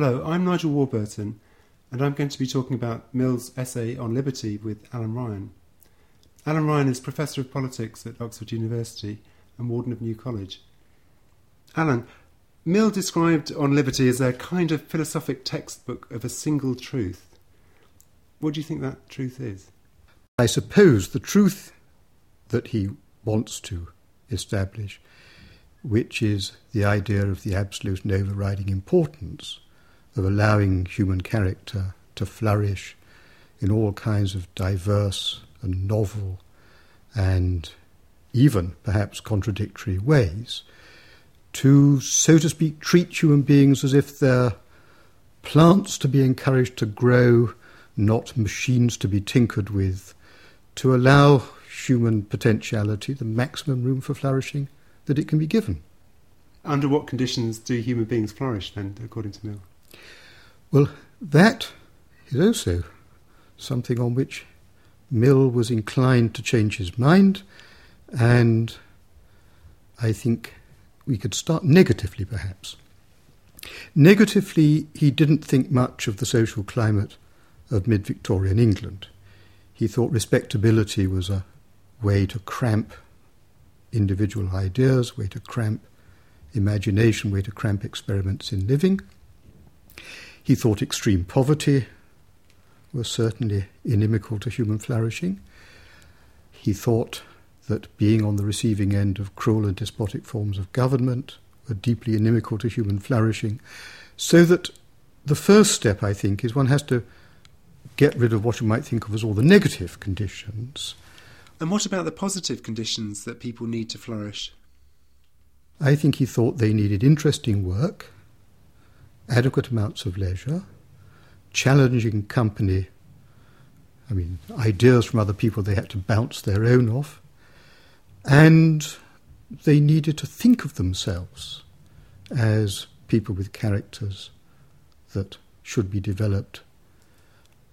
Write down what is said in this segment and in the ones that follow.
Hello, I'm Nigel Warburton, and I'm going to be talking about Mill's essay on liberty with Alan Ryan. Alan Ryan is Professor of Politics at Oxford University and Warden of New College. Alan, Mill described On Liberty as a kind of philosophic textbook of a single truth. What do you think that truth is? I suppose the truth that he wants to establish, which is the idea of the absolute and overriding importance of allowing human character to flourish in all kinds of diverse and novel and even perhaps contradictory ways, to, so to speak, treat human beings as if they're plants to be encouraged to grow, not machines to be tinkered with, to allow human potentiality the maximum room for flourishing that it can be given. Under what conditions do human beings flourish, then, according to Mill? Well, that is also something on which Mill was inclined to change his mind, and I think we could start negatively, perhaps. Negatively, he didn't think much of the social climate of mid Victorian England. He thought respectability was a way to cramp individual ideas, way to cramp imagination, way to cramp experiments in living. He thought extreme poverty was certainly inimical to human flourishing. He thought that being on the receiving end of cruel and despotic forms of government were deeply inimical to human flourishing. So that the first step, I think, is one has to get rid of what you might think of as all the negative conditions. And what about the positive conditions that people need to flourish? I think he thought they needed interesting work, adequate amounts of leisure, challenging company. I mean, ideas from other people they had to bounce their own off. And they needed to think of themselves as people with characters that should be developed.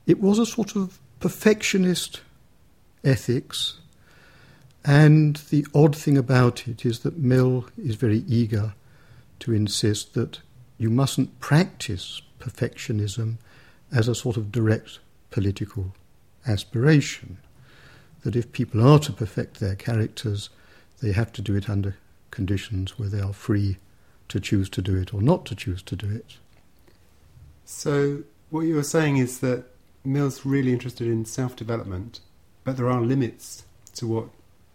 It was a sort of perfectionist ethics, and the odd thing about it is that Mill is very eager to insist that you mustn't practice perfectionism as a sort of direct political aspiration. That if people are to perfect their characters, they have to do it under conditions where they are free to choose to do it or not to choose to do it. So, what you are saying is that Mill's really interested in self development, but there are limits to what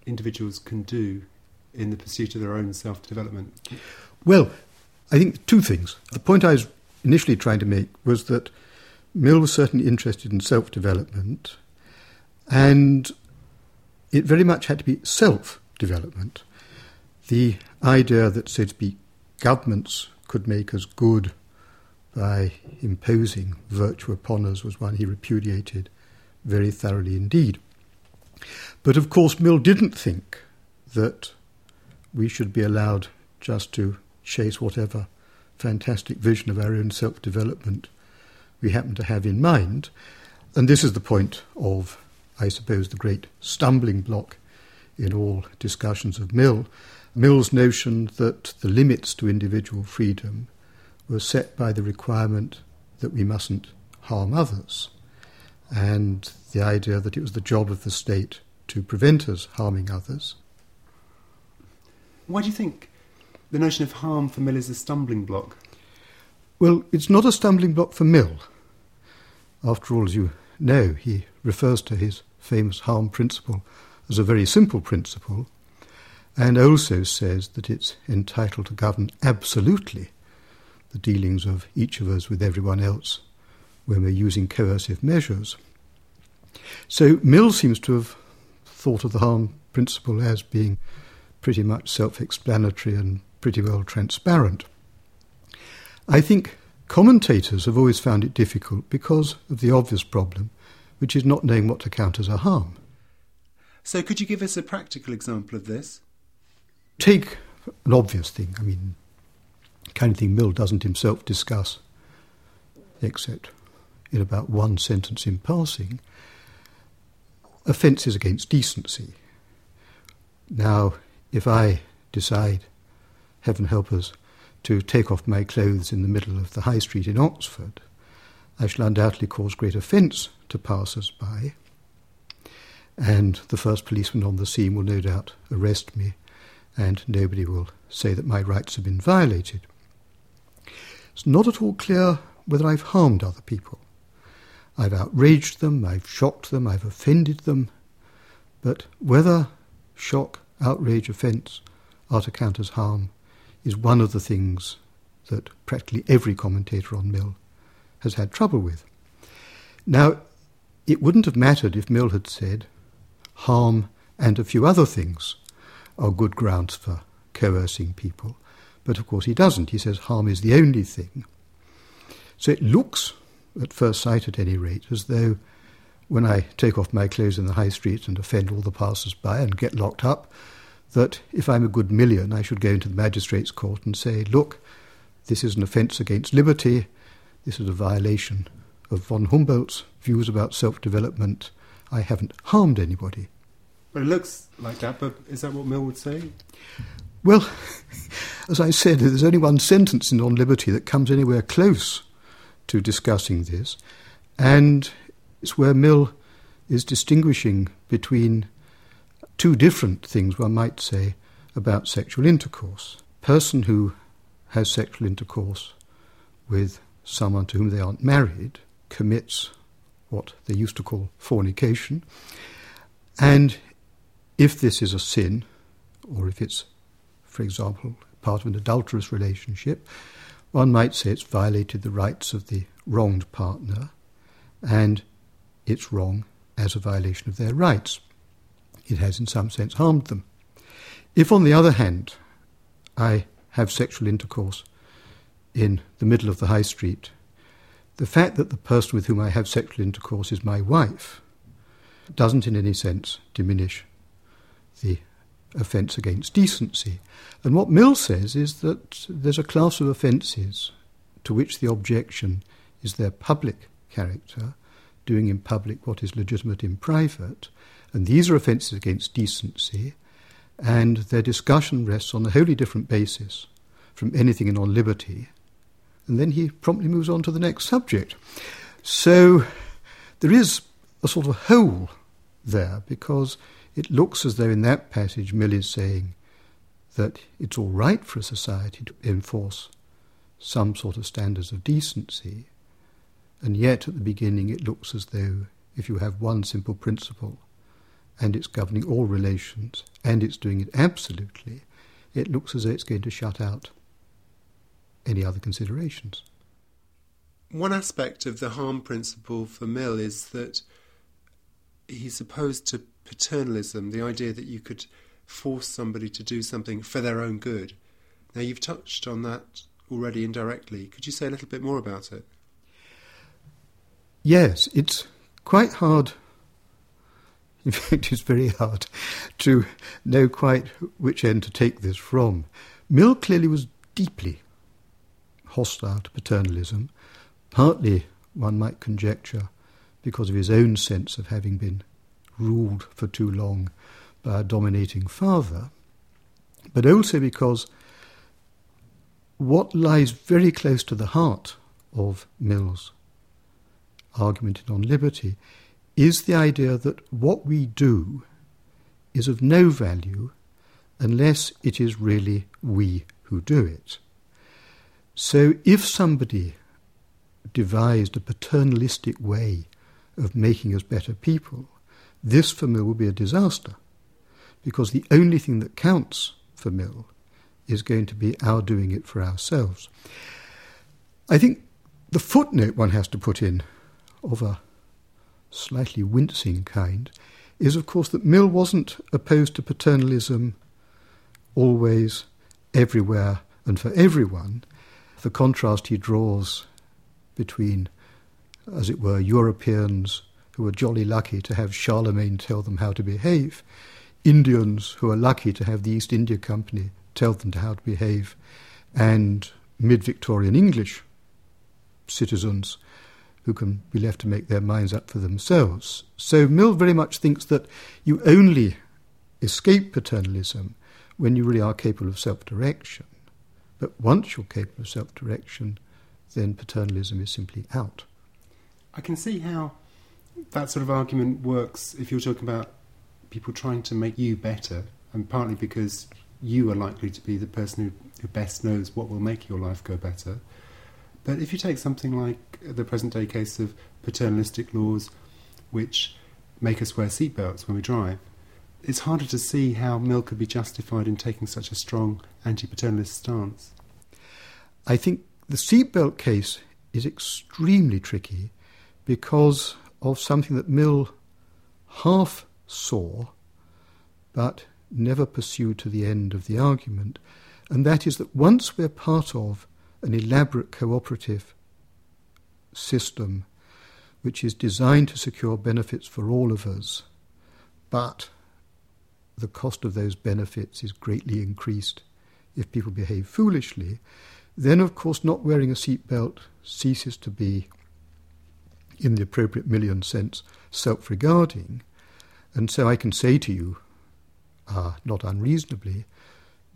individuals can do in the pursuit of their own self development. Well, I think two things. The point I was initially trying to make was that Mill was certainly interested in self development, and it very much had to be self development. The idea that, so to speak, governments could make us good by imposing virtue upon us was one he repudiated very thoroughly indeed. But of course, Mill didn't think that we should be allowed just to chase whatever fantastic vision of our own self development we happen to have in mind. And this is the point of, I suppose, the great stumbling block in all discussions of Mill. Mill's notion that the limits to individual freedom were set by the requirement that we mustn't harm others, and the idea that it was the job of the state to prevent us harming others. Why do you think the notion of harm for Mill is a stumbling block? Well, it's not a stumbling block for Mill. After all, as you know, he refers to his famous harm principle as a very simple principle, and also says that it's entitled to govern absolutely the dealings of each of us with everyone else when we're using coercive measures. So Mill seems to have thought of the harm principle as being pretty much self explanatory and pretty well transparent. I think commentators have always found it difficult because of the obvious problem, which is not knowing what to count as a harm. So, could you give us a practical example of this? Take an obvious thing. I mean, kind of thing Mill doesn't himself discuss, except in about one sentence in passing, offences against decency. Now, if I decide, heaven help us, to take off my clothes in the middle of the high street in Oxford, I shall undoubtedly cause great offence to passers by, and the first policeman on the scene will no doubt arrest me, and nobody will say that my rights have been violated. It's not at all clear whether I've harmed other people. I've outraged them, I've shocked them, I've offended them, but whether shock, outrage, offence are to count as harm is one of the things that practically every commentator on Mill has had trouble with. Now, it wouldn't have mattered if Mill had said harm and a few other things are good grounds for coercing people, but of course he doesn't. He says harm is the only thing. So it looks, at first sight at any rate, as though when I take off my clothes in the high street and offend all the passers by and get locked up, that if I'm a good Millian, I should go into the magistrate's court and say, look, this is an offence against liberty, this is a violation of von Humboldt's views about self development. I haven't harmed anybody. But it looks like that, but is that what Mill would say? Well, as I said, there's only one sentence in On Liberty that comes anywhere close to discussing this, and it's where Mill is distinguishing between two different things, one might say, about sexual intercourse. Person who has sexual intercourse with someone to whom they aren't married commits what they used to call fornication. And if this is a sin, or if it's, for example, part of an adulterous relationship, one might say it's violated the rights of the wronged partner, and it's wrong as a violation of their rights. It has, in some sense, harmed them. If, on the other hand, I have sexual intercourse in the middle of the high street, the fact that the person with whom I have sexual intercourse is my wife doesn't in any sense diminish the offence against decency. And what Mill says is that there's a class of offences to which the objection is their public character, doing in public what is legitimate in private, and these are offences against decency, and their discussion rests on a wholly different basis from anything in on liberty. And then he promptly moves on to the next subject. So there is a sort of hole there because it looks as though in that passage Mill is saying that it's all right for a society to enforce some sort of standards of decency, and yet at the beginning it looks as though if you have one simple principle and it's governing all relations and it's doing it absolutely, it looks as though it's going to shut out any other considerations. One aspect of the harm principle for Mill is that he's opposed to paternalism, the idea that you could force somebody to do something for their own good. Now, you've touched on that already indirectly. Could you say a little bit more about it? Yes, it's quite hard. In fact, it's very hard to know quite which end to take this from. Mill clearly was deeply hostile to paternalism, partly, one might conjecture, because of his own sense of having been ruled for too long by a dominating father, but also because what lies very close to the heart of Mill's argument on liberty is the idea that what we do is of no value unless it is really we who do it. So if somebody devised a paternalistic way of making us better people, this for Mill will be a disaster because the only thing that counts for Mill is going to be our doing it for ourselves. I think the footnote one has to put in of a slightly wincing kind is, of course, that Mill wasn't opposed to paternalism always, everywhere, and for everyone. The contrast he draws between, as it were, Europeans who are jolly lucky to have Charlemagne tell them how to behave, Indians who are lucky to have the East India Company tell them how to behave, and mid Victorian English citizens who can be left to make their minds up for themselves. So Mill very much thinks that you only escape paternalism when you really are capable of self direction. But once you're capable of self direction, then paternalism is simply out. I can see how that sort of argument works if you're talking about people trying to make you better, and partly because you are likely to be the person who, who best knows what will make your life go better. But if you take something like the present day case of paternalistic laws which make us wear seatbelts when we drive, it's harder to see how Mill could be justified in taking such a strong anti paternalist stance. I think the seatbelt case is extremely tricky because of something that Mill half saw but never pursued to the end of the argument, and that is that once we're part of an elaborate cooperative system which is designed to secure benefits for all of us, but the cost of those benefits is greatly increased if people behave foolishly, then of course not wearing a seatbelt ceases to be, in the appropriate Millian sense, self regarding. And so I can say to you, uh, not unreasonably,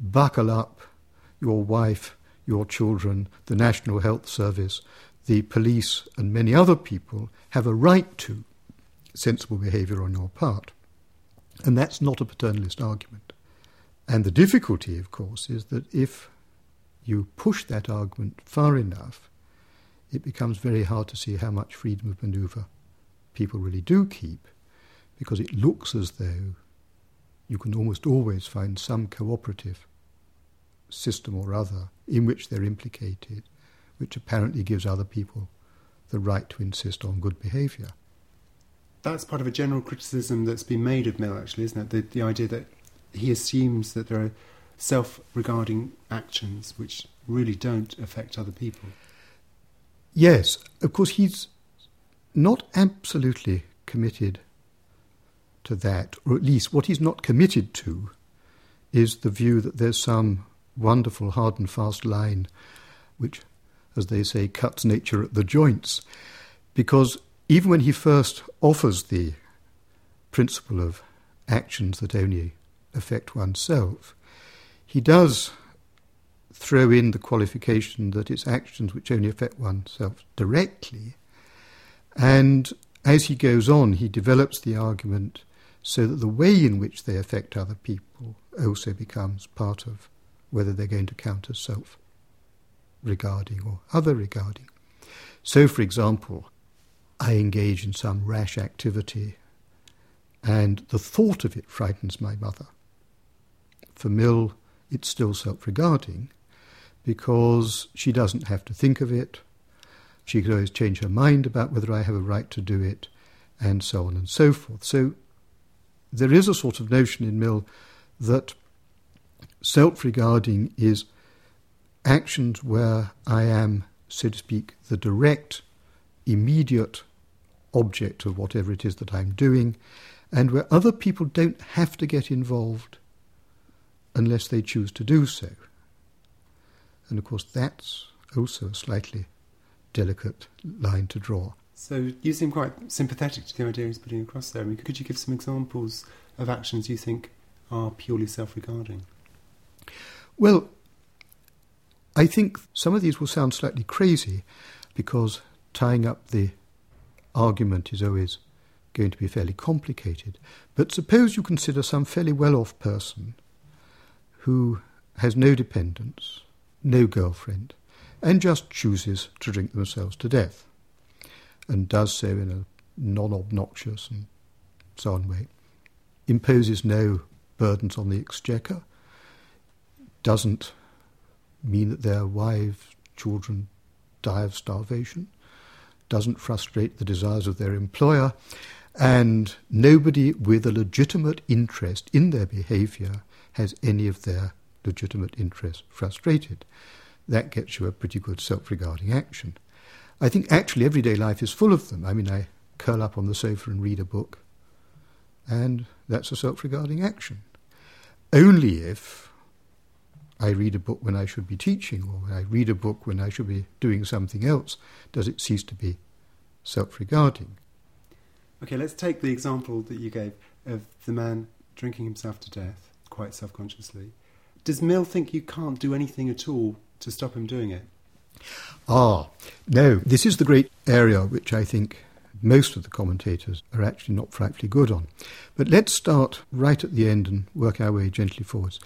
buckle up, your wife, your children, the National Health Service, the police, and many other people have a right to sensible behaviour on your part. And that's not a paternalist argument. And the difficulty, of course, is that if you push that argument far enough, it becomes very hard to see how much freedom of manoeuvre people really do keep, because it looks as though you can almost always find some cooperative system or other in which they're implicated, which apparently gives other people the right to insist on good behaviour. That's part of a general criticism that's been made of Mill, actually, isn't it? The, the idea that he assumes that there are self regarding actions which really don't affect other people. Yes, of course, he's not absolutely committed to that, or at least what he's not committed to is the view that there's some wonderful hard and fast line which, as they say, cuts nature at the joints. Because even when he first offers the principle of actions that only affect oneself, he does throw in the qualification that it's actions which only affect oneself directly. And as he goes on, he develops the argument so that the way in which they affect other people also becomes part of whether they're going to count as self regarding or other regarding. So, for example, I engage in some rash activity and the thought of it frightens my mother. For Mill, it's still self regarding because she doesn't have to think of it. She could always change her mind about whether I have a right to do it, and so on and so forth. So there is a sort of notion in Mill that self regarding is actions where I am, so to speak, the direct, immediate object of whatever it is that I'm doing, and where other people don't have to get involved unless they choose to do so. And of course, that's also a slightly delicate line to draw. So you seem quite sympathetic to the idea he's putting across there. I mean, could you give some examples of actions you think are purely self-regarding? Well, I think some of these will sound slightly crazy because tying up the argument is always going to be fairly complicated. But suppose you consider some fairly well off person who has no dependents, no girlfriend, and just chooses to drink themselves to death, and does so in a non obnoxious and so on way, imposes no burdens on the exchequer, doesn't mean that their wives, children die of starvation, doesn't frustrate the desires of their employer, and nobody with a legitimate interest in their behaviour has any of their legitimate interests frustrated. That gets you a pretty good self regarding action. I think actually everyday life is full of them. I mean, I curl up on the sofa and read a book, and that's a self regarding action. Only if I read a book when I should be teaching, or when I read a book when I should be doing something else, does it cease to be self regarding. Okay, let's take the example that you gave of the man drinking himself to death quite self consciously. Does Mill think you can't do anything at all to stop him doing it? Ah, no, this is the great area which I think most of the commentators are actually not frightfully good on. But let's start right at the end and work our way gently forwards.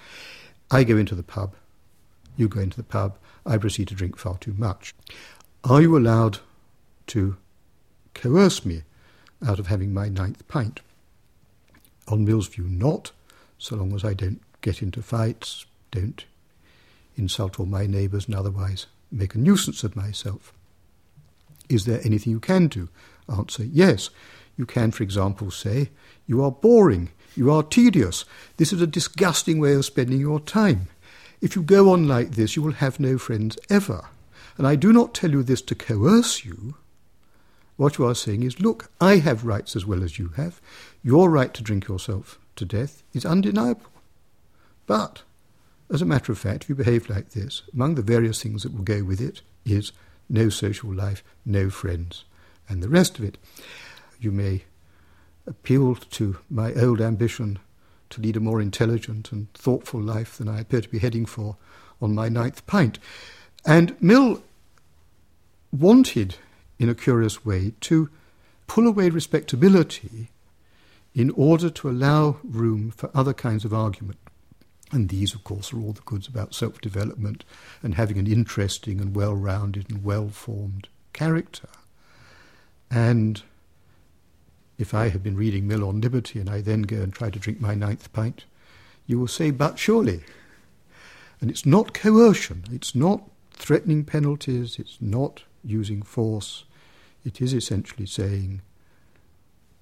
I go into the pub, you go into the pub, I proceed to drink far too much. Are you allowed to coerce me out of having my ninth pint? On Mill's view, not, so long as I don't get into fights, don't insult all my neighbours and otherwise make a nuisance of myself. Is there anything you can do? Answer, yes. You can, for example, say, You are boring, you are tedious, this is a disgusting way of spending your time. If you go on like this, you will have no friends ever. And I do not tell you this to coerce you. What you are saying is, look, I have rights as well as you have. Your right to drink yourself to death is undeniable. But, as a matter of fact, if you behave like this, among the various things that will go with it is no social life, no friends, and the rest of it. You may appeal to my old ambition to lead a more intelligent and thoughtful life than I appear to be heading for on my ninth pint. And Mill wanted, in a curious way, to pull away respectability in order to allow room for other kinds of argument. And these, of course, are all the goods about self development and having an interesting and well rounded and well formed character. And if I have been reading Mill on Liberty and I then go and try to drink my ninth pint, you will say, but surely. And it's not coercion, it's not threatening penalties, it's not using force. It is essentially saying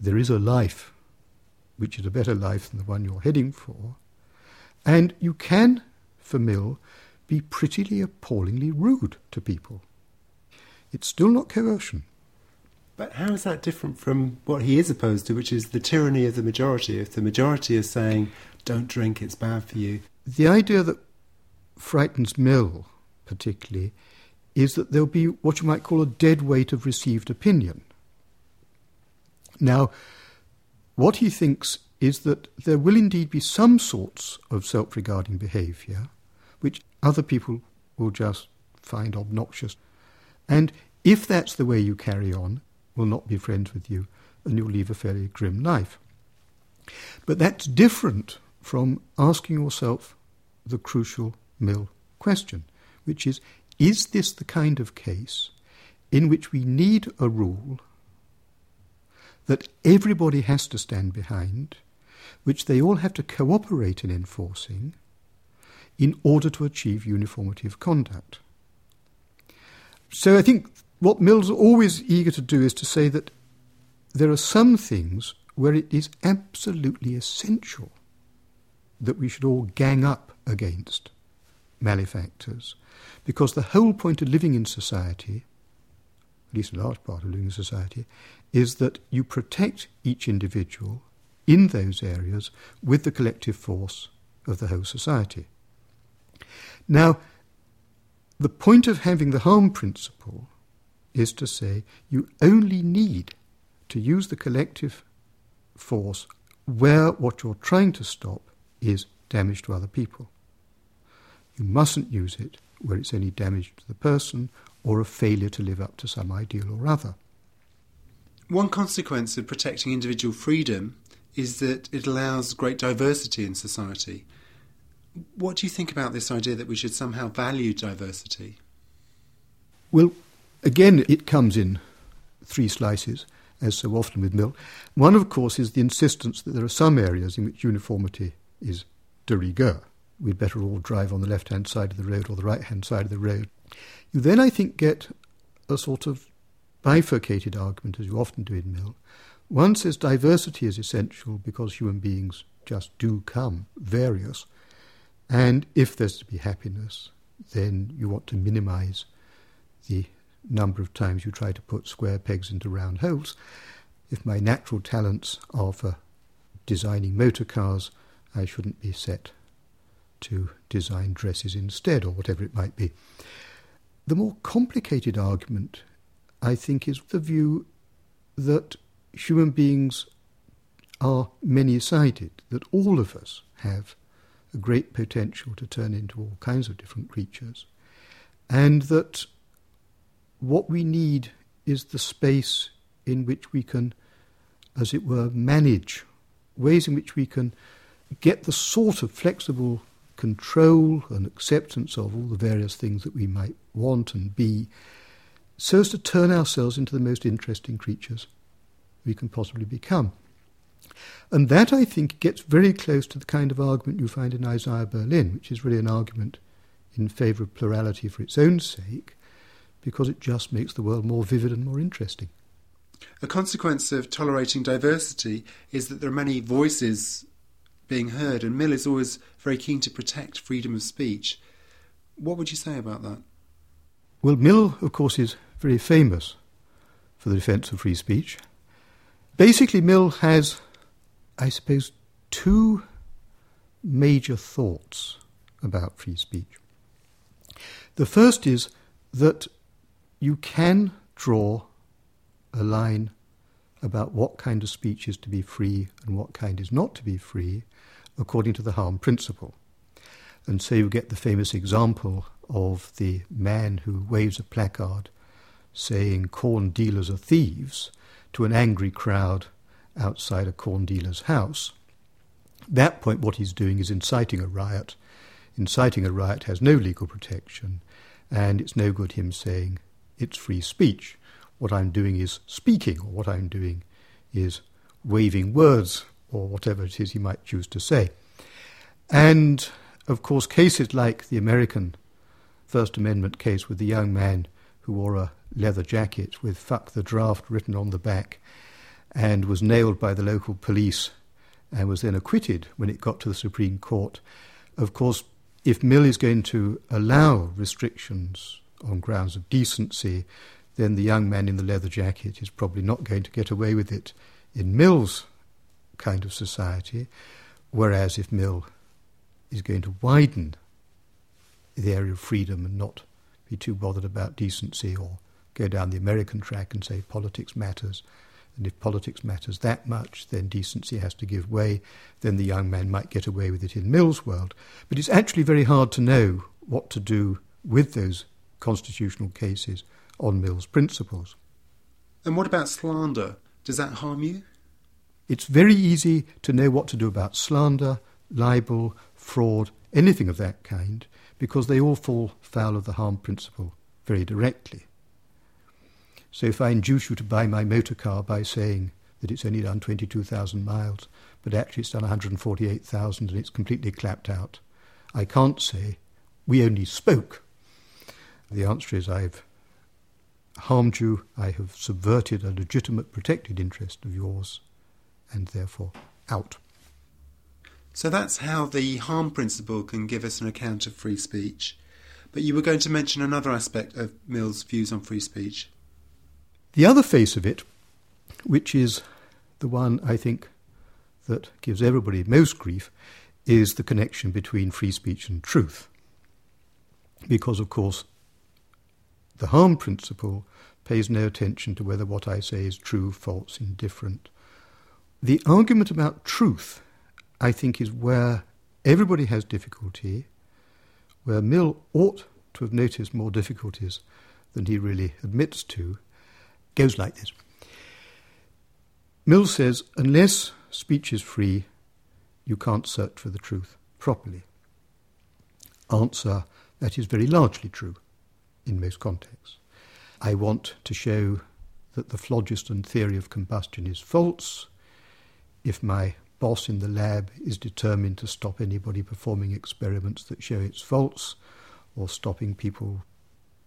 there is a life which is a better life than the one you're heading for. And you can, for Mill, be prettily appallingly rude to people. It's still not coercion. But how is that different from what he is opposed to, which is the tyranny of the majority? If the majority is saying, don't drink, it's bad for you. The idea that frightens Mill, particularly, is that there'll be what you might call a dead weight of received opinion. Now, what he thinks is that there will indeed be some sorts of self regarding behaviour which other people will just find obnoxious. And if that's the way you carry on, will not be friends with you, and you'll leave a fairly grim life. But that's different from asking yourself the crucial mill question, which is is this the kind of case in which we need a rule that everybody has to stand behind, which they all have to cooperate in enforcing in order to achieve uniformity of conduct? So I think what Mill's always eager to do is to say that there are some things where it is absolutely essential that we should all gang up against malefactors, because the whole point of living in society, at least a large part of living in society, is that you protect each individual in those areas with the collective force of the whole society. Now, the point of having the harm principle is to say you only need to use the collective force where what you're trying to stop is damage to other people. You mustn't use it where it's any damage to the person or a failure to live up to some ideal or other. One consequence of protecting individual freedom is that it allows great diversity in society. What do you think about this idea that we should somehow value diversity? Well, Again, it comes in three slices, as so often with Mill. One, of course, is the insistence that there are some areas in which uniformity is de rigueur. We'd better all drive on the left hand side of the road or the right hand side of the road. You then, I think, get a sort of bifurcated argument, as you often do in Mill. One says diversity is essential because human beings just do come various. And if there's to be happiness, then you want to minimize the number of times you try to put square pegs into round holes. If my natural talents are for designing motor cars, I shouldn't be set to design dresses instead, or whatever it might be. The more complicated argument, I think, is the view that human beings are many sided, that all of us have a great potential to turn into all kinds of different creatures. and that what we need is the space in which we can, as it were, manage, ways in which we can get the sort of flexible control and acceptance of all the various things that we might want and be, so as to turn ourselves into the most interesting creatures we can possibly become. And that, I think, gets very close to the kind of argument you find in Isaiah Berlin, which is really an argument in favour of plurality for its own sake, because it just makes the world more vivid and more interesting. A consequence of tolerating diversity is that there are many voices being heard, and Mill is always very keen to protect freedom of speech. What would you say about that? Well, Mill, of course, is very famous for the defence of free speech. Basically, Mill has, I suppose, two major thoughts about free speech. The first is that you can draw a line about what kind of speech is to be free and what kind is not to be free according to the harm principle. And so you get the famous example of the man who waves a placard saying corn dealers are thieves to an angry crowd outside a corn dealer's house. At that point, what he's doing is inciting a riot. Inciting a riot has no legal protection, and it's no good him saying it's free speech. What I'm doing is speaking, or what I'm doing is waving words, or whatever it is he might choose to say. And, of course, cases like the American First Amendment case with the young man who wore a leather jacket with fuck the draft written on the back and was nailed by the local police and was then acquitted when it got to the Supreme Court. Of course, if Mill is going to allow restrictions on grounds of decency, then the young man in the leather jacket is probably not going to get away with it in Mill's kind of society. Whereas if Mill is going to widen the area of freedom and not be too bothered about decency or go down the American track and say politics matters, and if politics matters that much, then decency has to give way, then the young man might get away with it in Mill's world. But it's actually very hard to know what to do with those constitutional cases on Mill's principles. And what about slander? Does that harm you? It's very easy to know what to do about slander, libel, fraud, anything of that kind, because they all fall foul of the harm principle very directly. So if I induce you to buy my motor car by saying that it's only done 22,000 miles, but actually it's done 148,000 and it's completely clapped out, I can't say, we only spoke. The answer is I've harmed you, I have subverted a legitimate protected interest of yours, and therefore out. So that's how the harm principle can give us an account of free speech. But you were going to mention another aspect of Mill's views on free speech. The other face of it, which is the one I think that gives everybody most grief, is the connection between free speech and truth. Because, of course, the harm principle pays no attention to whether what I say is true, false, indifferent. The argument about truth, I think, is where everybody has difficulty, where Mill ought to have noticed more difficulties than he really admits to, goes like this. Mill says, unless speech is free, you can't search for the truth properly. Answer, that is very largely true in most contexts. I want to show that the phlogiston theory of combustion is false. If my boss in the lab is determined to stop anybody performing experiments that show it's false, or stopping people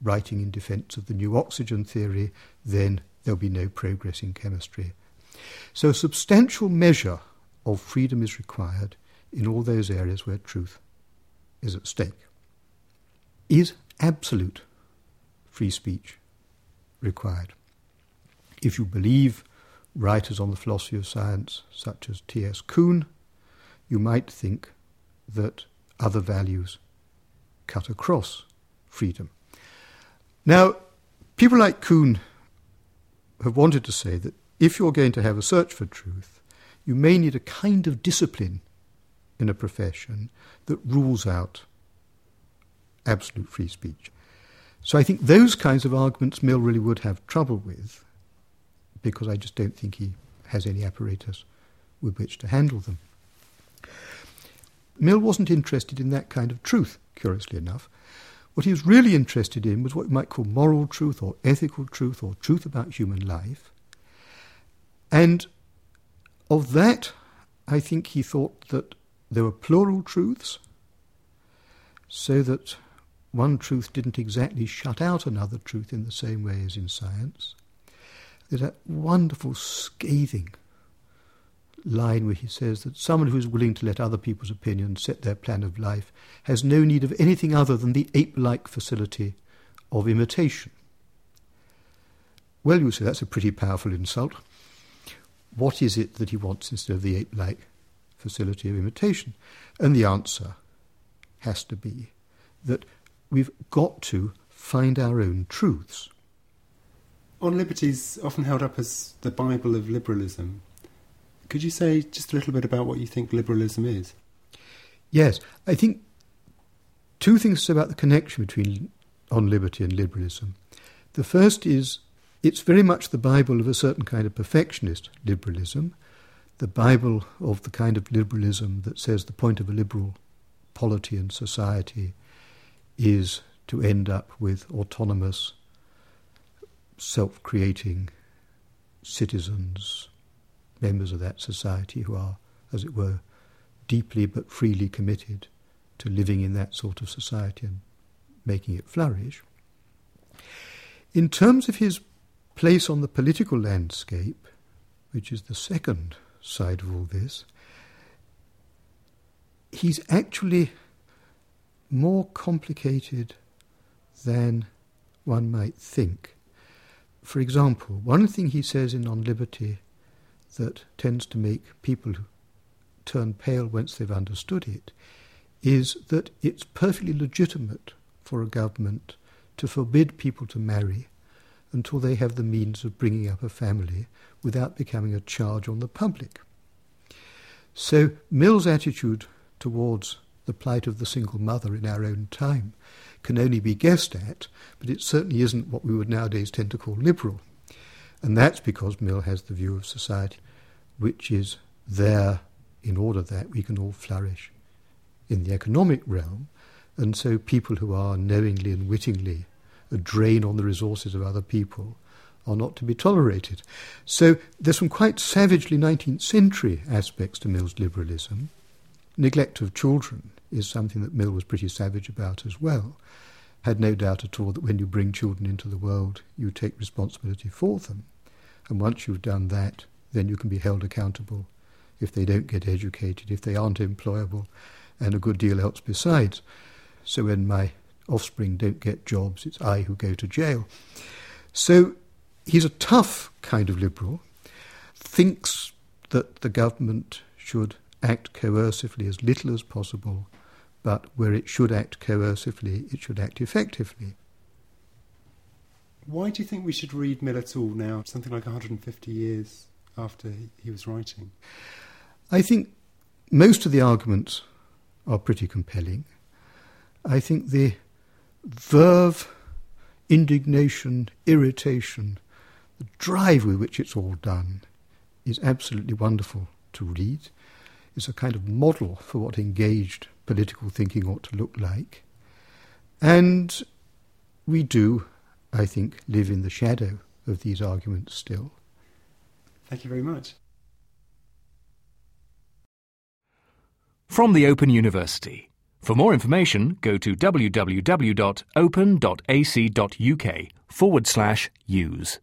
writing in defense of the new oxygen theory, then there'll be no progress in chemistry. So a substantial measure of freedom is required in all those areas where truth is at stake. Is absolute free speech required? If you believe writers on the philosophy of science, such as T.S. Kuhn, you might think that other values cut across freedom. Now, people like Kuhn have wanted to say that if you're going to have a search for truth, you may need a kind of discipline in a profession that rules out absolute free speech. So I think those kinds of arguments Mill really would have trouble with because I just don't think he has any apparatus with which to handle them. Mill wasn't interested in that kind of truth, curiously enough. What he was really interested in was what you might call moral truth or ethical truth or truth about human life. And of that, I think he thought that there were plural truths, so that one truth didn't exactly shut out another truth in the same way as in science. There's that wonderful scathing line where he says that someone who is willing to let other people's opinions set their plan of life has no need of anything other than the ape like facility of imitation. Well, you say that's a pretty powerful insult. What is it that he wants instead of the ape like facility of imitation? And the answer has to be that we've got to find our own truths. On Liberty's often held up as the Bible of liberalism. Could you say just a little bit about what you think liberalism is? Yes, I think two things about the connection between on liberty and liberalism. The first is it's very much the Bible of a certain kind of perfectionist liberalism, the Bible of the kind of liberalism that says the point of a liberal polity and society is to end up with autonomous, self creating citizens, members of that society who are, as it were, deeply but freely committed to living in that sort of society and making it flourish. In terms of his place on the political landscape, which is the second side of all this, he's actually more complicated than one might think. For example, one thing he says in On Liberty that tends to make people turn pale once they've understood it is that it's perfectly legitimate for a government to forbid people to marry until they have the means of bringing up a family without becoming a charge on the public. So Mill's attitude towards the plight of the single mother in our own time can only be guessed at, but it certainly isn't what we would nowadays tend to call liberal. And that's because Mill has the view of society which is there in order that we can all flourish in the economic realm. And so people who are knowingly and wittingly a drain on the resources of other people are not to be tolerated. So there's some quite savagely 19th century aspects to Mill's liberalism. Neglect of children is something that Mill was pretty savage about as well. Had no doubt at all that when you bring children into the world, you take responsibility for them. And once you've done that, then you can be held accountable if they don't get educated, if they aren't employable, and a good deal else besides. So when my offspring don't get jobs, it's I who go to jail. So he's a tough kind of liberal, thinks that the government should act coercively as little as possible, but where it should act coercively, it should act effectively. Why do you think we should read Mill at all now, something like 150 years after he was writing? I think most of the arguments are pretty compelling. I think the verve, indignation, irritation, the drive with which it's all done is absolutely wonderful to read. It's a kind of model for what engaged political thinking ought to look like. And we do, I think, live in the shadow of these arguments still. Thank you very much. From the Open University. For more information, go to www.open.ac.uk forward slash use.